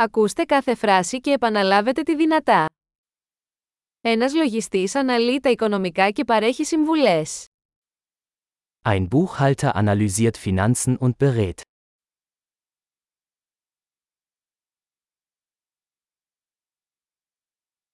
Ακούστε κάθε φράση και επαναλάβετε τη δυνατά. Ένας λογιστής αναλύει τα οικονομικά και παρέχει συμβουλές. Ein Buchhalter analysiert Finanzen und berät.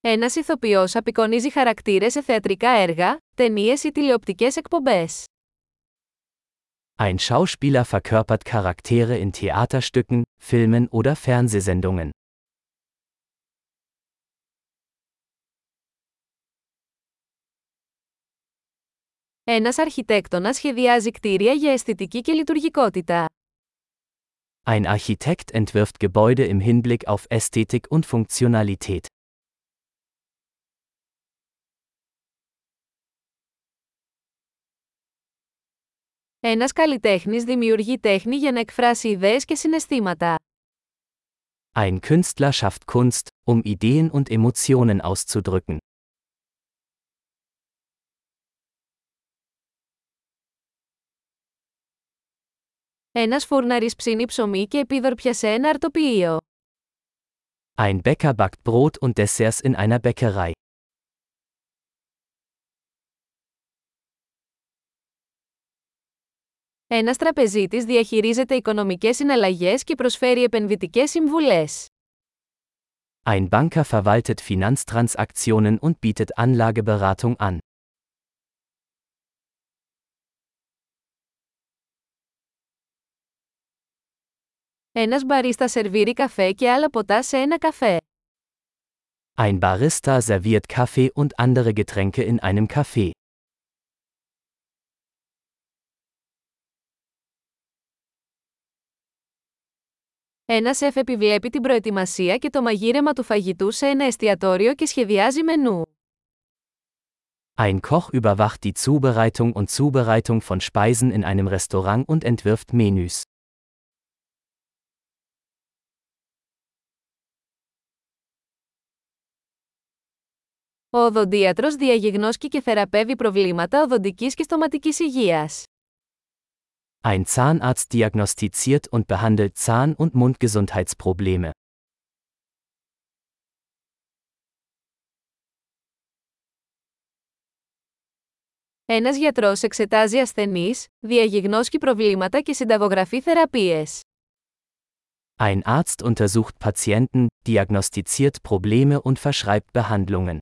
Ένας ηθοποιός απεικονίζει χαρακτήρες σε θεατρικά έργα, ταινίες ή τηλεοπτικές εκπομπές. Ein Schauspieler verkörpert Charaktere in Theaterstücken, Filmen oder Fernsehsendungen. Ένας αρχιτέκτονας σχεδιάζει κτίρια για αισθητική και λειτουργικότητα. Ein Architekt entwirft Gebäude im Hinblick auf Ästhetik und Funktionalität. Ένας καλλιτέχνης δημιουργεί τέχνη για να εκφράσει ιδέες και συναισθήματα. Ein Künstler schafft Kunst, um Ideen und Emotionen auszudrücken. Ένας φούρναρης ψήνει ψωμί και επίδορπια σε ένα αρτοποιείο. Ein Bäcker backt Brot und Desserts in einer Bäckerei. Ένας τραπεζίτης διαχειρίζεται οικονομικές συναλλαγές και προσφέρει επενδυτικές συμβουλές. Ein Banker verwaltet Finanztransaktionen und bietet Anlageberatung an. Ένας μπαρίστα σερβίρει καφέ και άλλα ποτά σε ένα καφέ. Ein Barista serviert Kaffee und andere Getränke in einem Café. Ένα σεφ επιβλέπει την προετοιμασία και το μαγείρεμα του φαγητού σε ένα εστιατόριο και σχεδιάζει μενού. Ein Koch überwacht die Zubereitung und Zubereitung von Speisen in einem Restaurant und entwirft Menüs. Ο οδοντίατρος διαγιγνώσκει και θεραπεύει προβλήματα οδοντικής και στοματικής υγείας. Ein Zahnarzt diagnostiziert und behandelt Zahn- und Mundgesundheitsprobleme. Ένας γιατρός εξετάζει ασθενείς, διαγιγνώσκει προβλήματα και συνταγογραφεί θεραπείες. Ein Arzt untersucht Patienten, diagnostiziert Probleme und verschreibt Behandlungen.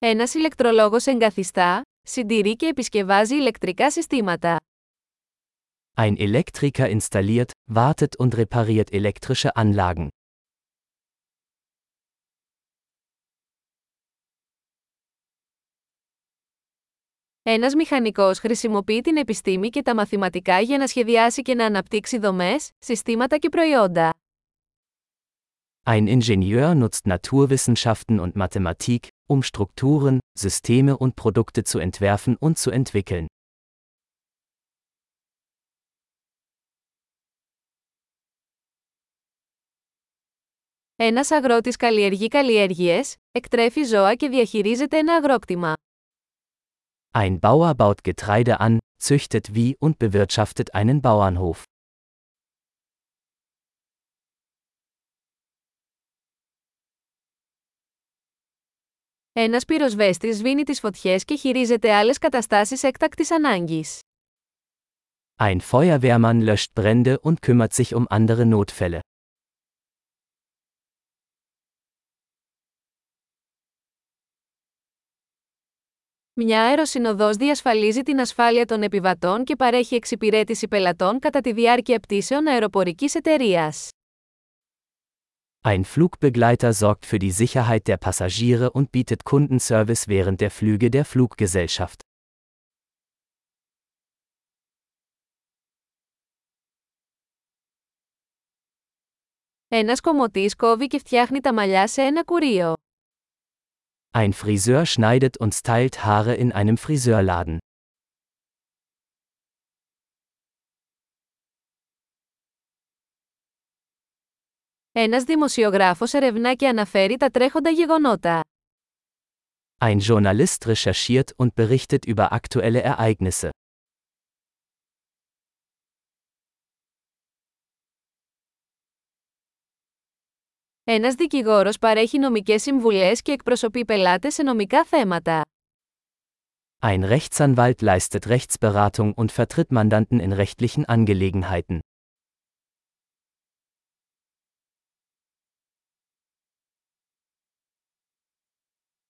Ένας ηλεκτρολόγος εγκαθιστά, συντηρεί και επισκευάζει ηλεκτρικά συστήματα. Ein Elektriker installiert, wartet und repariert elektrische Anlagen. Ένας μηχανικός χρησιμοποιεί την επιστήμη και τα μαθηματικά για να σχεδιάσει και να αναπτύξει δομές, συστήματα και προϊόντα. Ein Ingenieur nutzt Naturwissenschaften und Mathematik, um Strukturen, Systeme und Produkte zu entwerfen und zu entwickeln. Ένας αγρότης καλλιεργεί καλλιέργειες, εκτρέφει ζώα και διαχειρίζεται ένα αγρόκτημα. Ein Bauer baut Getreide an, züchtet Vieh und bewirtschaftet einen Bauernhof. Ένας πυροσβέστης σβήνει τις φωτιές και χειρίζεται άλλες καταστάσεις έκτακτης ανάγκης. Ein Feuerwehrmann löscht Brände und kümmert sich um andere Notfälle. Μια αεροσυνοδός διασφαλίζει την ασφάλεια των επιβατών και παρέχει εξυπηρέτηση πελατών κατά τη διάρκεια πτήσεων αεροπορικής εταιρείας. Ein Flugbegleiter sorgt für die Sicherheit der Passagiere und bietet Kundenservice während der Flüge der Fluggesellschaft. Ένας κομμωτής κόβει και φτιάχνει τα μαλλιά σε ένα κουρίο. Ein Friseur schneidet und stylt Haare in einem Friseurladen. Ένας δημοσιογράφος ερευνά και αναφέρει τα τρέχοντα γεγονότα. Ein Journalist recherchiert und berichtet über aktuelle Ereignisse. Ένας δικηγόρος παρέχει νομικές συμβουλές και εκπροσωπεί πελάτες σε νομικά θέματα. Ein Rechtsanwalt leistet Rechtsberatung und vertritt Mandanten in rechtlichen Angelegenheiten.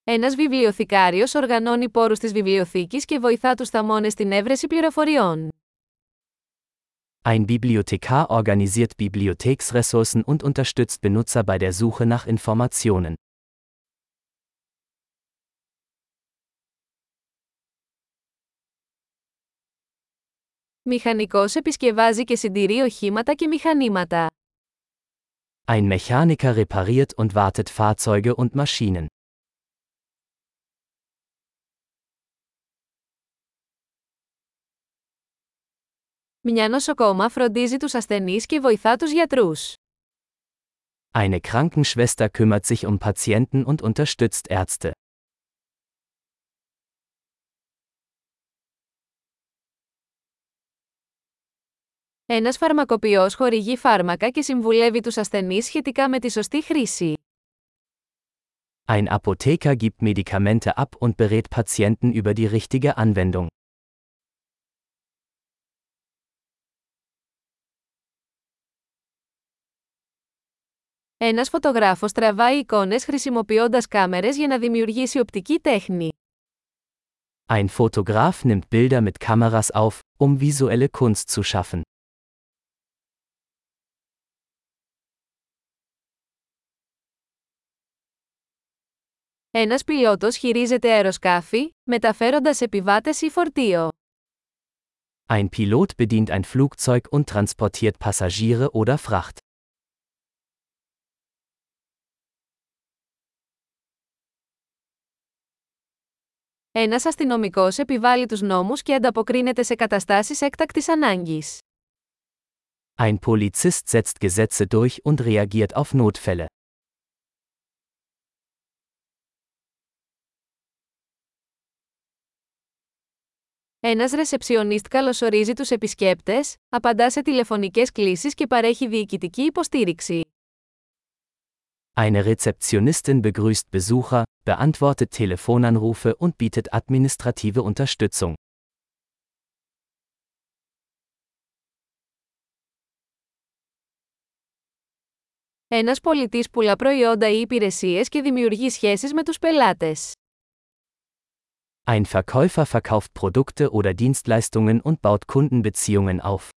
Ένας βιβλιοθηκάριος οργανώνει πόρους της βιβλιοθήκης και βοηθά τους θαμώνες στην έβρεση πληροφοριών. Ein Bibliothekar organisiert Bibliotheksressourcen und unterstützt Benutzer bei der Suche nach Informationen. Μηχανικός επισκευάζει και συντηρεί οχήματα και μηχανήματα. Ein Mechaniker repariert und wartet Fahrzeuge und Maschinen. Μια νοσοκόμα φροντίζει τους ασθενείς και βοηθά τους γιατρούς. Eine Krankenschwester kümmert sich um Patienten und unterstützt Ärzte. Ένας φαρμακοποιός χορηγεί φάρμακα και συμβουλεύει τους ασθενείς σχετικά με τη σωστή χρήση. Ein Apotheker gibt Medikamente ab und berät Patienten über die richtige Anwendung. Ένας φωτογράφος τραβάει εικόνες χρησιμοποιώντας κάμερες για να δημιουργήσει οπτική τέχνη. Ein Fotograf nimmt Bilder mit Kameras auf, um visuelle Kunst zu schaffen. Ένας πιλότος χειρίζεται αεροσκάφη, μεταφέροντας επιβάτες ή φορτίο. Ein Pilot bedient ein Flugzeug und transportiert Passagiere oder Fracht. Ένας αστυνομικός επιβάλλει τους νόμους και ανταποκρίνεται σε καταστάσεις έκτακτης ανάγκης. Ein Polizist setzt Gesetze durch und reagiert auf Notfälle. Ένας ρεσεψιονίστ καλωσορίζει τους επισκέπτες, απαντά σε τηλεφωνικές κλήσεις και παρέχει διοικητική υποστήριξη. Eine Rezeptionistin begrüßt Besucher, beantwortet Telefonanrufe und bietet administrative Unterstützung. Ένας πολιτής πουλά προϊόντα ή υπηρεσίες και δημιουργεί σχέσεις με τους πελάτες. Ein Verkäufer verkauft Produkte oder Dienstleistungen und baut Kundenbeziehungen auf.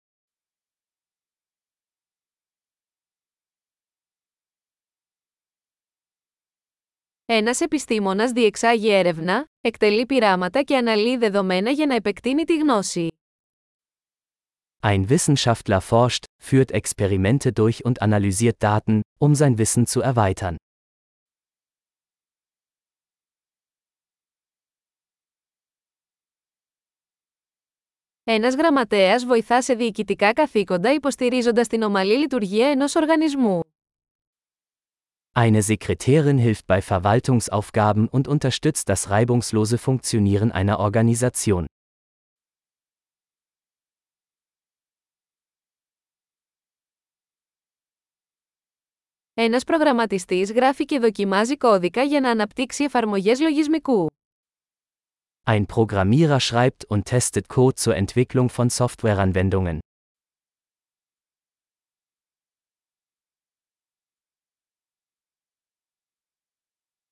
Ένας επιστήμονας διεξάγει έρευνα, εκτελεί πειράματα και αναλύει δεδομένα για να επεκτείνει τη γνώση. Ein Wissenschaftler forscht, führt Experimente durch und analysiert Daten, um sein Wissen zu erweitern. Ένας γραμματέας βοηθά σε διοικητικά καθήκοντα υποστηρίζοντας την ομαλή λειτουργία ενός οργανισμού. Eine Sekretärin hilft bei Verwaltungsaufgaben und unterstützt das reibungslose Funktionieren einer Organisation. Ένας προγραμματιστής γράφει και δοκιμάζει κώδικα για να αναπτύξει εφαρμογές λογισμικού. Ein Programmierer schreibt und testet Code zur Entwicklung von Softwareanwendungen.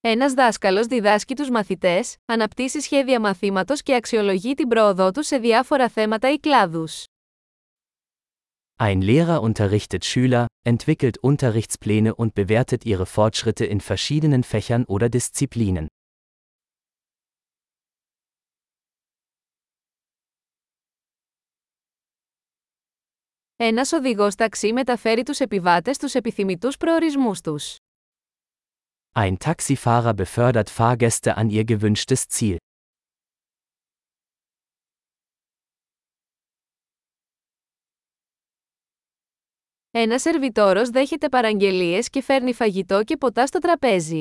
Ένας δάσκαλος διδάσκει τους μαθητές, αναπτύσσει σχέδια μαθήματος και αξιολογεί την πρόοδό τους σε διάφορα θέματα ή κλάδους. Ein Lehrer unterrichtet Schüler, entwickelt Unterrichtspläne und bewertet ihre Fortschritte in verschiedenen Fächern oder Disziplinen. Ένας οδηγός ταξί μεταφέρει τους επιβάτες στους επιθυμητούς προορισμούς τους. Ein Taxifahrer befördert Fahrgäste an ihr gewünschtes Ziel. Ένας σερβιτόρος δέχεται παραγγελίες και φέρνει φαγητό και ποτά στο τραπέζι.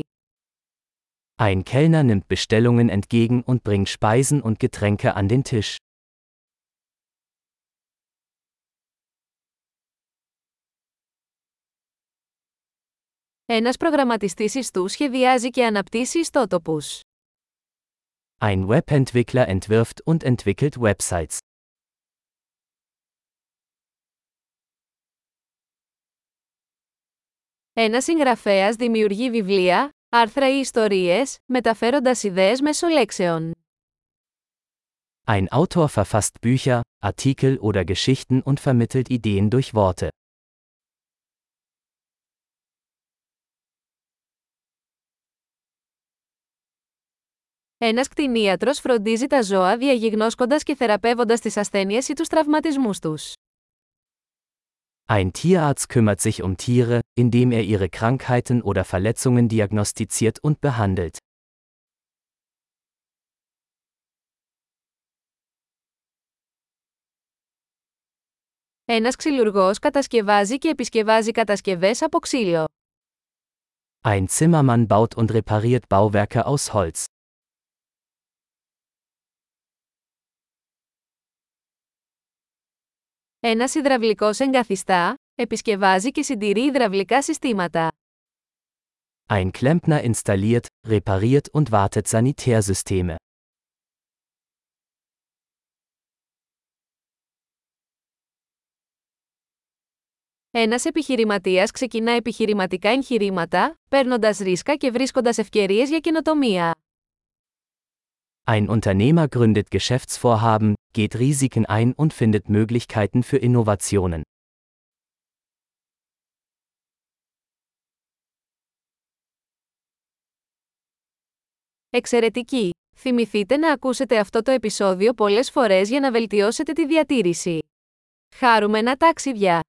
Ein Kellner nimmt Bestellungen entgegen und bringt Speisen und Getränke an den Tisch. Ένας προγραμματιστής ιστού σχεδιάζει και αναπτύσσει ιστότοπους. Ein Webentwickler entwirft und entwickelt Websites. Ένας συγγραφέας δημιουργεί βιβλία, άρθρα ή ιστορίες, μεταφέροντας ιδέες μέσω λέξεων. Ein Autor verfasst Bücher, Artikel oder Geschichten und vermittelt Ideen durch Worte. Ένας κτηνίατρος φροντίζει τα ζώα διαγιγνώσκοντας και θεραπεύοντας τις ασθένειες ή τους τραυματισμούς τους. Ein Tierarzt kümmert sich um Tiere, indem er ihre Krankheiten oder Verletzungen diagnostiziert und behandelt. Ένας ξυλουργός κατασκευάζει και επισκευάζει κατασκευές από ξύλο. Ein Zimmermann baut und repariert Bauwerke aus Holz. Ένας υδραυλικός εγκαθιστά, επισκευάζει και συντηρεί υδραυλικά συστήματα. Ein Klempner installiert, repariert und wartet Sanitärsysteme. Ένας επιχειρηματίας ξεκινά επιχειρηματικά εγχειρήματα, παίρνοντας ρίσκα και βρίσκοντας ευκαιρίες για καινοτομία. Ein Unternehmer gründet Geschäftsvorhaben, geht Risiken ein und findet Möglichkeiten für Innovationen. Εξαιρετική! Θυμηθείτε να ακούσετε αυτό το επεισόδιο πολλές φορές για να βελτιώσετε τη διατήρηση. Χάρουμενα ταξίδια!